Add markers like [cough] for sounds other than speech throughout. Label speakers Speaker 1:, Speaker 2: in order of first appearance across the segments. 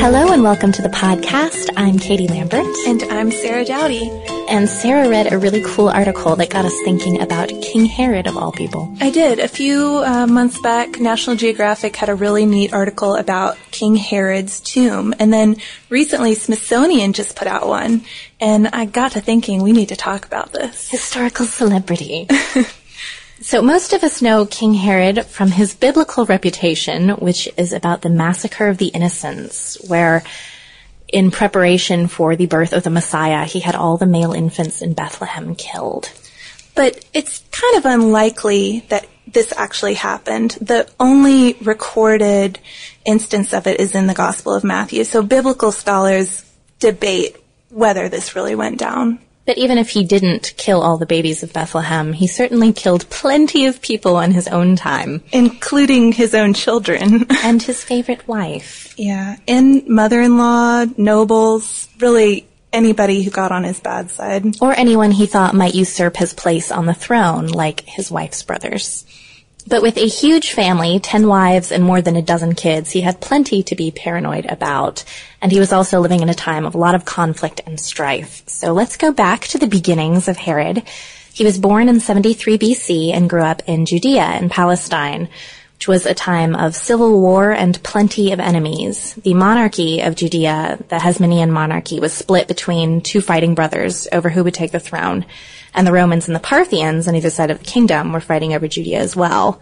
Speaker 1: Hello and welcome to the podcast. I'm Katie Lambert.
Speaker 2: And I'm Sarah Dowdy.
Speaker 1: And Sarah read a really cool article that got us thinking about King Herod of all people.
Speaker 2: I did. A few uh, months back, National Geographic had a really neat article about King Herod's tomb. And then recently, Smithsonian just put out one. And I got to thinking we need to talk about this.
Speaker 1: Historical celebrity. [laughs] So most of us know King Herod from his biblical reputation, which is about the massacre of the innocents, where in preparation for the birth of the Messiah, he had all the male infants in Bethlehem killed.
Speaker 2: But it's kind of unlikely that this actually happened. The only recorded instance of it is in the Gospel of Matthew. So biblical scholars debate whether this really went down.
Speaker 1: But even if he didn't kill all the babies of Bethlehem, he certainly killed plenty of people on his own time.
Speaker 2: Including his own children. [laughs]
Speaker 1: and his favorite wife.
Speaker 2: Yeah. And mother-in-law, nobles, really anybody who got on his bad side.
Speaker 1: Or anyone he thought might usurp his place on the throne, like his wife's brothers. But with a huge family, 10 wives and more than a dozen kids, he had plenty to be paranoid about. And he was also living in a time of a lot of conflict and strife. So let's go back to the beginnings of Herod. He was born in 73 BC and grew up in Judea in Palestine, which was a time of civil war and plenty of enemies. The monarchy of Judea, the Hasmonean monarchy, was split between two fighting brothers over who would take the throne and the Romans and the Parthians on either side of the kingdom were fighting over Judea as well.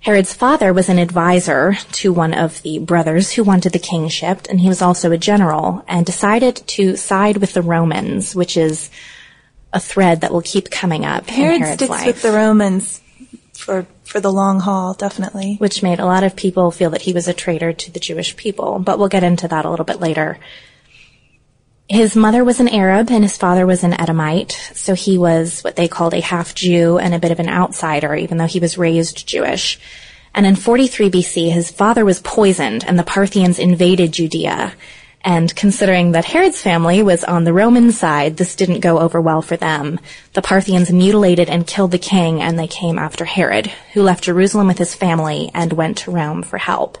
Speaker 1: Herod's father was an advisor to one of the brothers who wanted the kingship, and he was also a general, and decided to side with the Romans, which is a thread that will keep coming up
Speaker 2: Herod
Speaker 1: in Herod's
Speaker 2: sticks
Speaker 1: life.
Speaker 2: with the Romans for for the long haul, definitely.
Speaker 1: Which made a lot of people feel that he was a traitor to the Jewish people, but we'll get into that a little bit later. His mother was an Arab and his father was an Edomite, so he was what they called a half Jew and a bit of an outsider, even though he was raised Jewish. And in 43 BC, his father was poisoned and the Parthians invaded Judea. And considering that Herod's family was on the Roman side, this didn't go over well for them. The Parthians mutilated and killed the king and they came after Herod, who left Jerusalem with his family and went to Rome for help.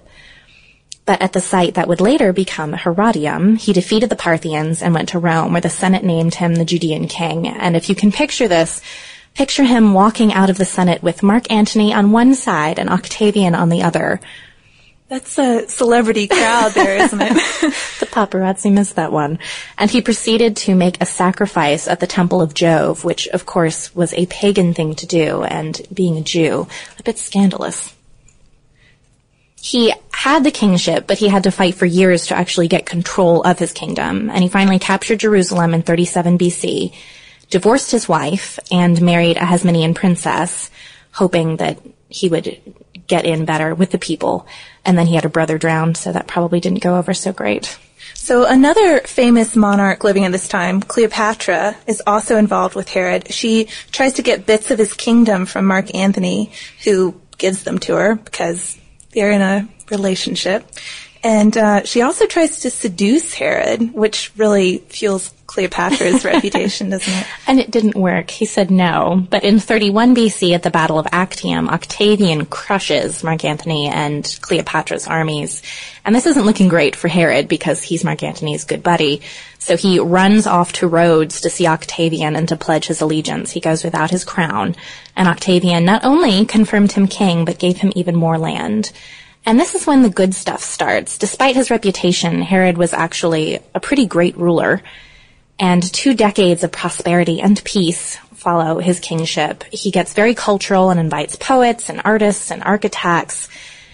Speaker 1: But at the site that would later become Herodium, he defeated the Parthians and went to Rome, where the Senate named him the Judean king. And if you can picture this, picture him walking out of the Senate with Mark Antony on one side and Octavian on the other.
Speaker 2: That's a celebrity crowd there, isn't it? [laughs] [laughs]
Speaker 1: the paparazzi missed that one. And he proceeded to make a sacrifice at the Temple of Jove, which of course was a pagan thing to do, and being a Jew, a bit scandalous. He had the kingship, but he had to fight for years to actually get control of his kingdom, and he finally captured Jerusalem in 37 BC, divorced his wife, and married a Hasmonean princess, hoping that he would get in better with the people. And then he had a brother drowned, so that probably didn't go over so great.
Speaker 2: So another famous monarch living at this time, Cleopatra, is also involved with Herod. She tries to get bits of his kingdom from Mark Antony, who gives them to her because they're in a relationship. And uh, she also tries to seduce Herod, which really fuels Cleopatra's [laughs] reputation, doesn't it?
Speaker 1: And it didn't work. He said no. But in 31 BC, at the Battle of Actium, Octavian crushes Mark Antony and Cleopatra's armies. And this isn't looking great for Herod because he's Mark Antony's good buddy. So he runs off to Rhodes to see Octavian and to pledge his allegiance. He goes without his crown. And Octavian not only confirmed him king, but gave him even more land. And this is when the good stuff starts. Despite his reputation, Herod was actually a pretty great ruler. And two decades of prosperity and peace follow his kingship. He gets very cultural and invites poets and artists and architects.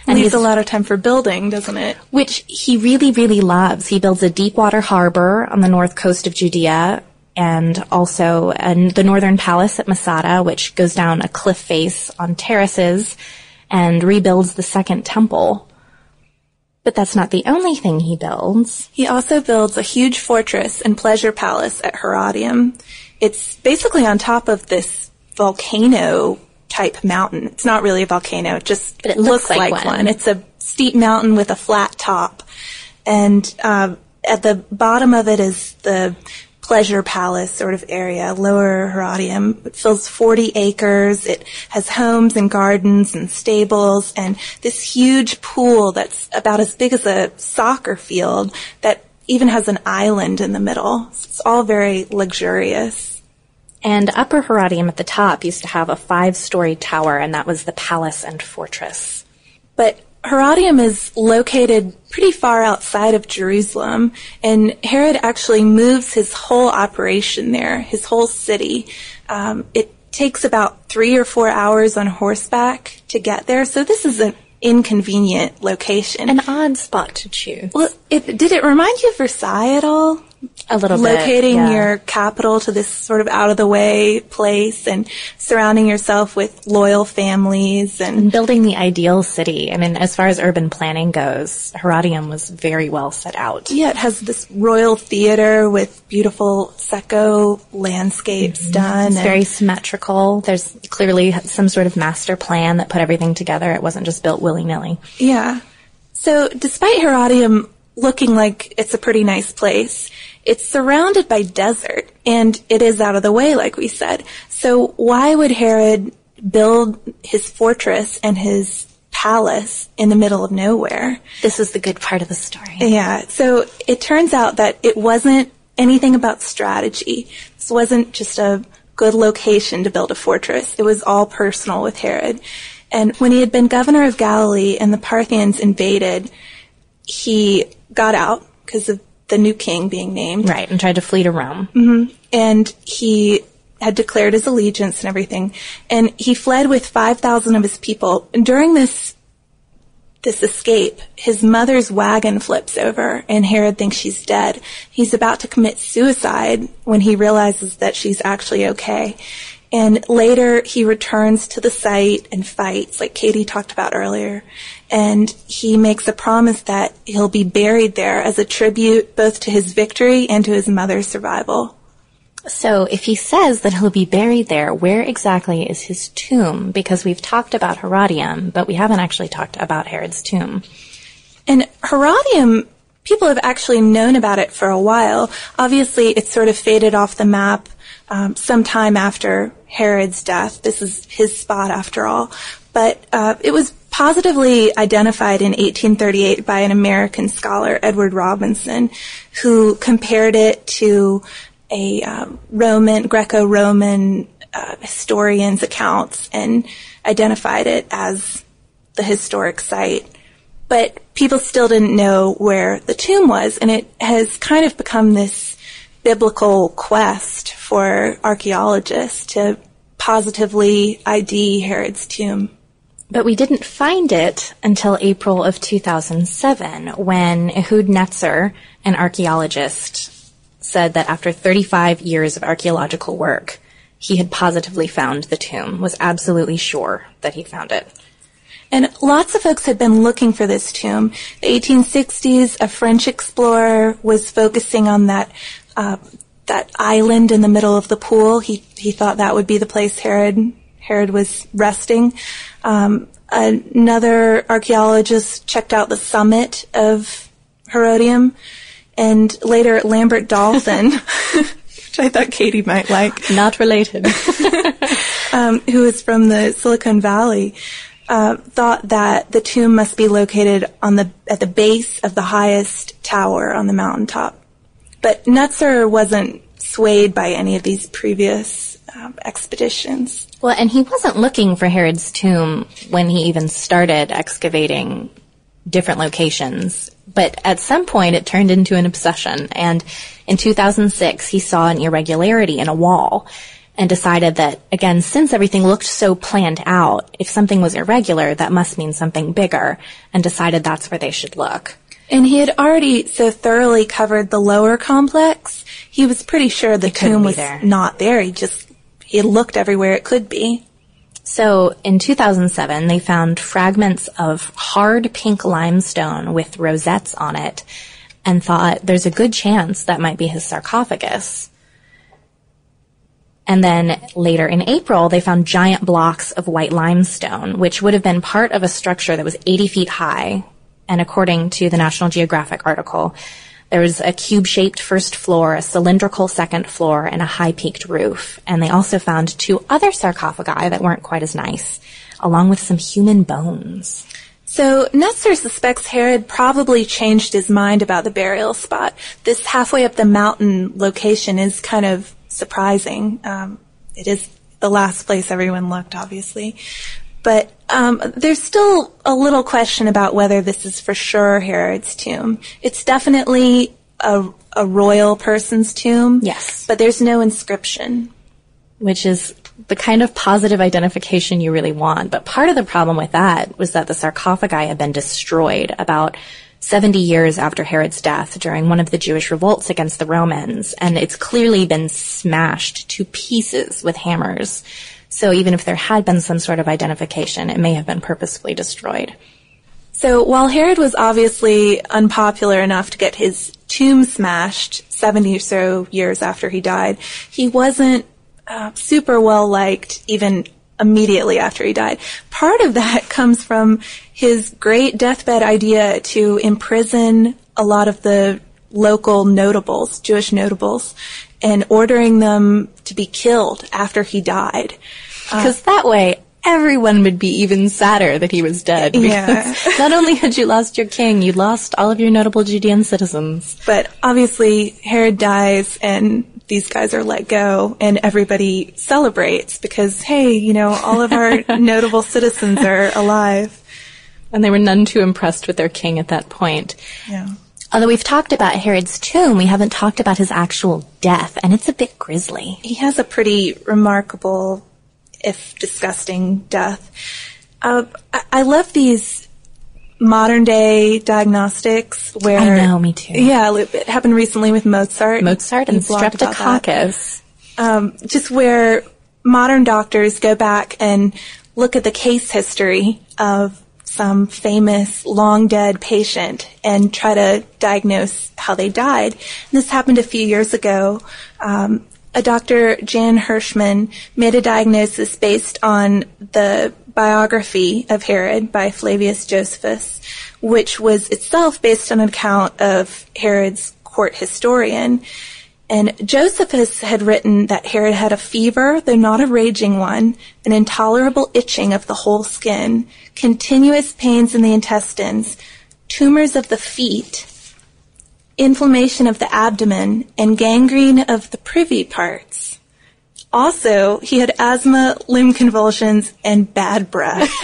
Speaker 2: And leaves a lot of time for building, doesn't it?
Speaker 1: Which he really, really loves. He builds a deep water harbor on the north coast of Judea and also the northern palace at Masada, which goes down a cliff face on terraces and rebuilds the second temple. But that's not the only thing he builds.
Speaker 2: He also builds a huge fortress and pleasure palace at Herodium. It's basically on top of this volcano type mountain. It's not really a volcano, it just
Speaker 1: but it looks,
Speaker 2: looks
Speaker 1: like,
Speaker 2: like,
Speaker 1: one.
Speaker 2: one. It's a steep mountain with a flat top. And um, at the bottom of it is the pleasure palace sort of area, Lower Herodium. It fills 40 acres. It has homes and gardens and stables and this huge pool that's about as big as a soccer field that even has an island in the middle. It's all very luxurious.
Speaker 1: And Upper Herodium at the top used to have a five-story tower, and that was the palace and fortress.
Speaker 2: But Herodium is located pretty far outside of Jerusalem, and Herod actually moves his whole operation there, his whole city. Um, it takes about three or four hours on horseback to get there, so this is an inconvenient location.
Speaker 1: An odd spot to choose.
Speaker 2: Well, it, did it remind you of Versailles at all?
Speaker 1: A little bit.
Speaker 2: Locating
Speaker 1: yeah.
Speaker 2: your capital to this sort of out of the way place and surrounding yourself with loyal families and,
Speaker 1: and building the ideal city. I mean, as far as urban planning goes, Herodium was very well set out.
Speaker 2: Yeah, it has this royal theater with beautiful secco landscapes mm-hmm. done.
Speaker 1: It's very symmetrical. There's clearly some sort of master plan that put everything together. It wasn't just built willy nilly.
Speaker 2: Yeah. So despite Herodium looking like it's a pretty nice place, it's surrounded by desert and it is out of the way, like we said. So why would Herod build his fortress and his palace in the middle of nowhere?
Speaker 1: This is the good part of the story.
Speaker 2: Yeah. So it turns out that it wasn't anything about strategy. This wasn't just a good location to build a fortress. It was all personal with Herod. And when he had been governor of Galilee and the Parthians invaded, he got out because of the new king being named.
Speaker 1: Right, and tried to flee to Rome.
Speaker 2: Mm-hmm. And he had declared his allegiance and everything. And he fled with 5,000 of his people. And during this, this escape, his mother's wagon flips over and Herod thinks she's dead. He's about to commit suicide when he realizes that she's actually okay. And later he returns to the site and fights, like Katie talked about earlier. And he makes a promise that he'll be buried there as a tribute both to his victory and to his mother's survival.
Speaker 1: So if he says that he'll be buried there, where exactly is his tomb? Because we've talked about Herodium, but we haven't actually talked about Herod's tomb.
Speaker 2: And Herodium, people have actually known about it for a while. Obviously, it sort of faded off the map um, sometime after Herod's death. This is his spot after all. But uh, it was positively identified in 1838 by an American scholar, Edward Robinson, who compared it to a uh, Roman, Greco-Roman uh, historian's accounts and identified it as the historic site. but people still didn't know where the tomb was, and it has kind of become this biblical quest for archaeologists to positively ID Herod's tomb.
Speaker 1: But we didn't find it until April of 2007 when Ehud Netzer, an archaeologist, said that after 35 years of archaeological work, he had positively found the tomb, was absolutely sure that he found it.
Speaker 2: And lots of folks had been looking for this tomb. The 1860s, a French explorer was focusing on that uh, that island in the middle of the pool. He he thought that would be the place Herod Herod was resting. Um, another archaeologist checked out the summit of Herodium, and later Lambert Dolphin, [laughs] which I thought Katie might like,
Speaker 1: not related, [laughs] [laughs]
Speaker 2: um, who is from the Silicon Valley. Uh, thought that the tomb must be located on the at the base of the highest tower on the mountaintop. But Netzer wasn't swayed by any of these previous um, expeditions.
Speaker 1: Well, and he wasn't looking for Herod's tomb when he even started excavating different locations. But at some point, it turned into an obsession. And in 2006, he saw an irregularity in a wall and decided that, again, since everything looked so planned out, if something was irregular, that must mean something bigger, and decided that's where they should look.
Speaker 2: And he had already so thoroughly covered the lower complex, he was pretty sure the tomb was
Speaker 1: there.
Speaker 2: not there. He just, he looked everywhere it could be.
Speaker 1: So in 2007, they found fragments of hard pink limestone with rosettes on it and thought there's a good chance that might be his sarcophagus. And then later in April, they found giant blocks of white limestone, which would have been part of a structure that was 80 feet high. And according to the National Geographic article, there was a cube-shaped first floor, a cylindrical second floor, and a high-peaked roof. And they also found two other sarcophagi that weren't quite as nice, along with some human bones.
Speaker 2: So Netzer suspects Herod probably changed his mind about the burial spot. This halfway up the mountain location is kind of surprising. Um, it is the last place everyone looked, obviously. But um, there's still a little question about whether this is for sure Herod's tomb. It's definitely a, a royal person's tomb.
Speaker 1: Yes.
Speaker 2: But there's no inscription.
Speaker 1: Which is the kind of positive identification you really want. But part of the problem with that was that the sarcophagi had been destroyed about 70 years after Herod's death during one of the Jewish revolts against the Romans, and it's clearly been smashed to pieces with hammers. So even if there had been some sort of identification, it may have been purposefully destroyed.
Speaker 2: So while Herod was obviously unpopular enough to get his tomb smashed 70 or so years after he died, he wasn't uh, super well liked even immediately after he died. Part of that [laughs] comes from his great deathbed idea to imprison a lot of the local notables, Jewish notables, and ordering them to be killed after he died.
Speaker 1: Because uh, that way, everyone would be even sadder that he was dead.
Speaker 2: Yeah. [laughs]
Speaker 1: not only had you lost your king, you lost all of your notable Judean citizens.
Speaker 2: But obviously, Herod dies and these guys are let go and everybody celebrates because, hey, you know, all of our [laughs] notable citizens are alive.
Speaker 1: And they were none too impressed with their king at that point.
Speaker 2: Yeah.
Speaker 1: Although we've talked about Herod's tomb, we haven't talked about his actual death, and it's a bit grisly.
Speaker 2: He has a pretty remarkable, if disgusting, death. Uh, I-, I love these modern day diagnostics where
Speaker 1: I know, me too.
Speaker 2: Yeah, it happened recently with Mozart.
Speaker 1: Mozart and
Speaker 2: You blogged about that.
Speaker 1: streptococcus.
Speaker 2: Um, just where modern doctors go back and look at the case history of some famous long dead patient and try to diagnose how they died. And this happened a few years ago. Um, a Dr. Jan Hirschmann made a diagnosis based on the biography of Herod by Flavius Josephus, which was itself based on an account of Herod's court historian. And Josephus had written that Herod had a fever, though not a raging one, an intolerable itching of the whole skin, continuous pains in the intestines, tumors of the feet, inflammation of the abdomen, and gangrene of the privy parts. Also, he had asthma, limb convulsions, and bad breath. [laughs]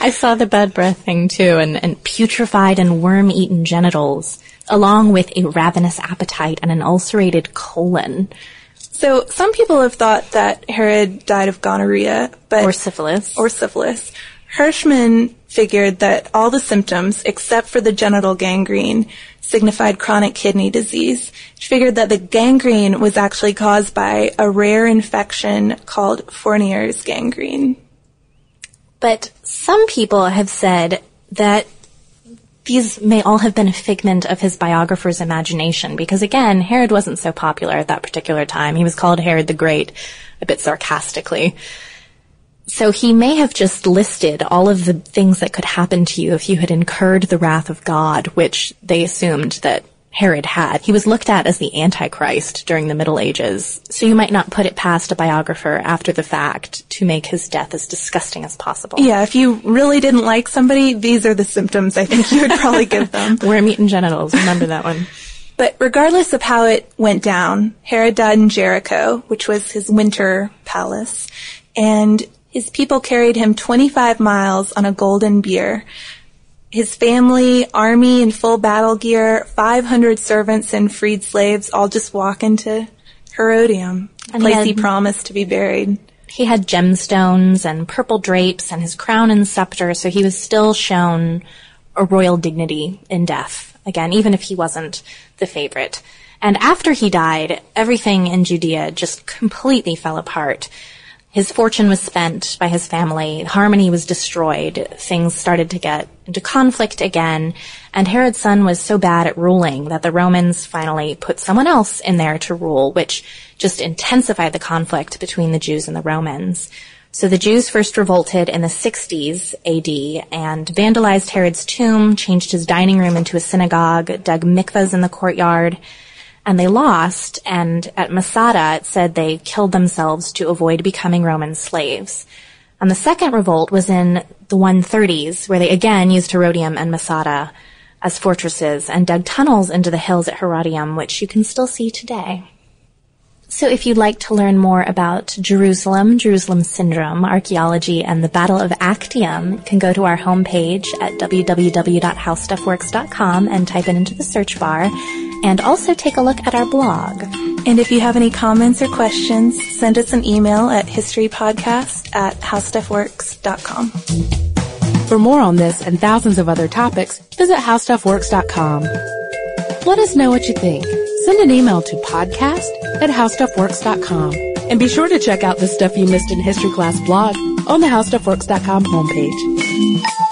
Speaker 1: I saw the bad breath thing too, and, and putrefied and worm-eaten genitals, along with a ravenous appetite and an ulcerated colon.
Speaker 2: So some people have thought that Herod died of gonorrhea, but
Speaker 1: or syphilis,
Speaker 2: or syphilis. Hirschmann figured that all the symptoms, except for the genital gangrene, signified chronic kidney disease. She figured that the gangrene was actually caused by a rare infection called Fournier's gangrene.
Speaker 1: But some people have said that these may all have been a figment of his biographer's imagination because again, Herod wasn't so popular at that particular time. He was called Herod the Great a bit sarcastically. So he may have just listed all of the things that could happen to you if you had incurred the wrath of God, which they assumed that Herod had. He was looked at as the Antichrist during the Middle Ages, so you might not put it past a biographer after the fact to make his death as disgusting as possible.
Speaker 2: Yeah, if you really didn't like somebody, these are the symptoms I think you would probably give them. [laughs]
Speaker 1: Worm-eaten genitals, remember that one. [laughs]
Speaker 2: But regardless of how it went down, Herod died in Jericho, which was his winter palace, and his people carried him 25 miles on a golden bier. His family, army in full battle gear, 500 servants and freed slaves all just walk into Herodium, the place he, had, he promised to be buried.
Speaker 1: He had gemstones and purple drapes and his crown and scepter, so he was still shown a royal dignity in death. Again, even if he wasn't the favorite. And after he died, everything in Judea just completely fell apart. His fortune was spent by his family. Harmony was destroyed. Things started to get into conflict again. And Herod's son was so bad at ruling that the Romans finally put someone else in there to rule, which just intensified the conflict between the Jews and the Romans. So the Jews first revolted in the 60s AD and vandalized Herod's tomb, changed his dining room into a synagogue, dug mikvahs in the courtyard, and they lost. And at Masada, it said they killed themselves to avoid becoming Roman slaves. And the second revolt was in the 130s, where they again used Herodium and Masada as fortresses and dug tunnels into the hills at Herodium, which you can still see today. So if you'd like to learn more about Jerusalem, Jerusalem Syndrome, archaeology, and the Battle of Actium, you can go to our homepage at www.howstuffworks.com and type it into the search bar, and also take a look at our blog.
Speaker 2: And if you have any comments or questions, send us an email at historypodcast at howstuffworks.com.
Speaker 3: For more on this and thousands of other topics, visit howstuffworks.com. Let us know what you think. Send an email to podcast at howstuffworks.com. And be sure to check out the Stuff You Missed in History Class blog on the howstuffworks.com homepage.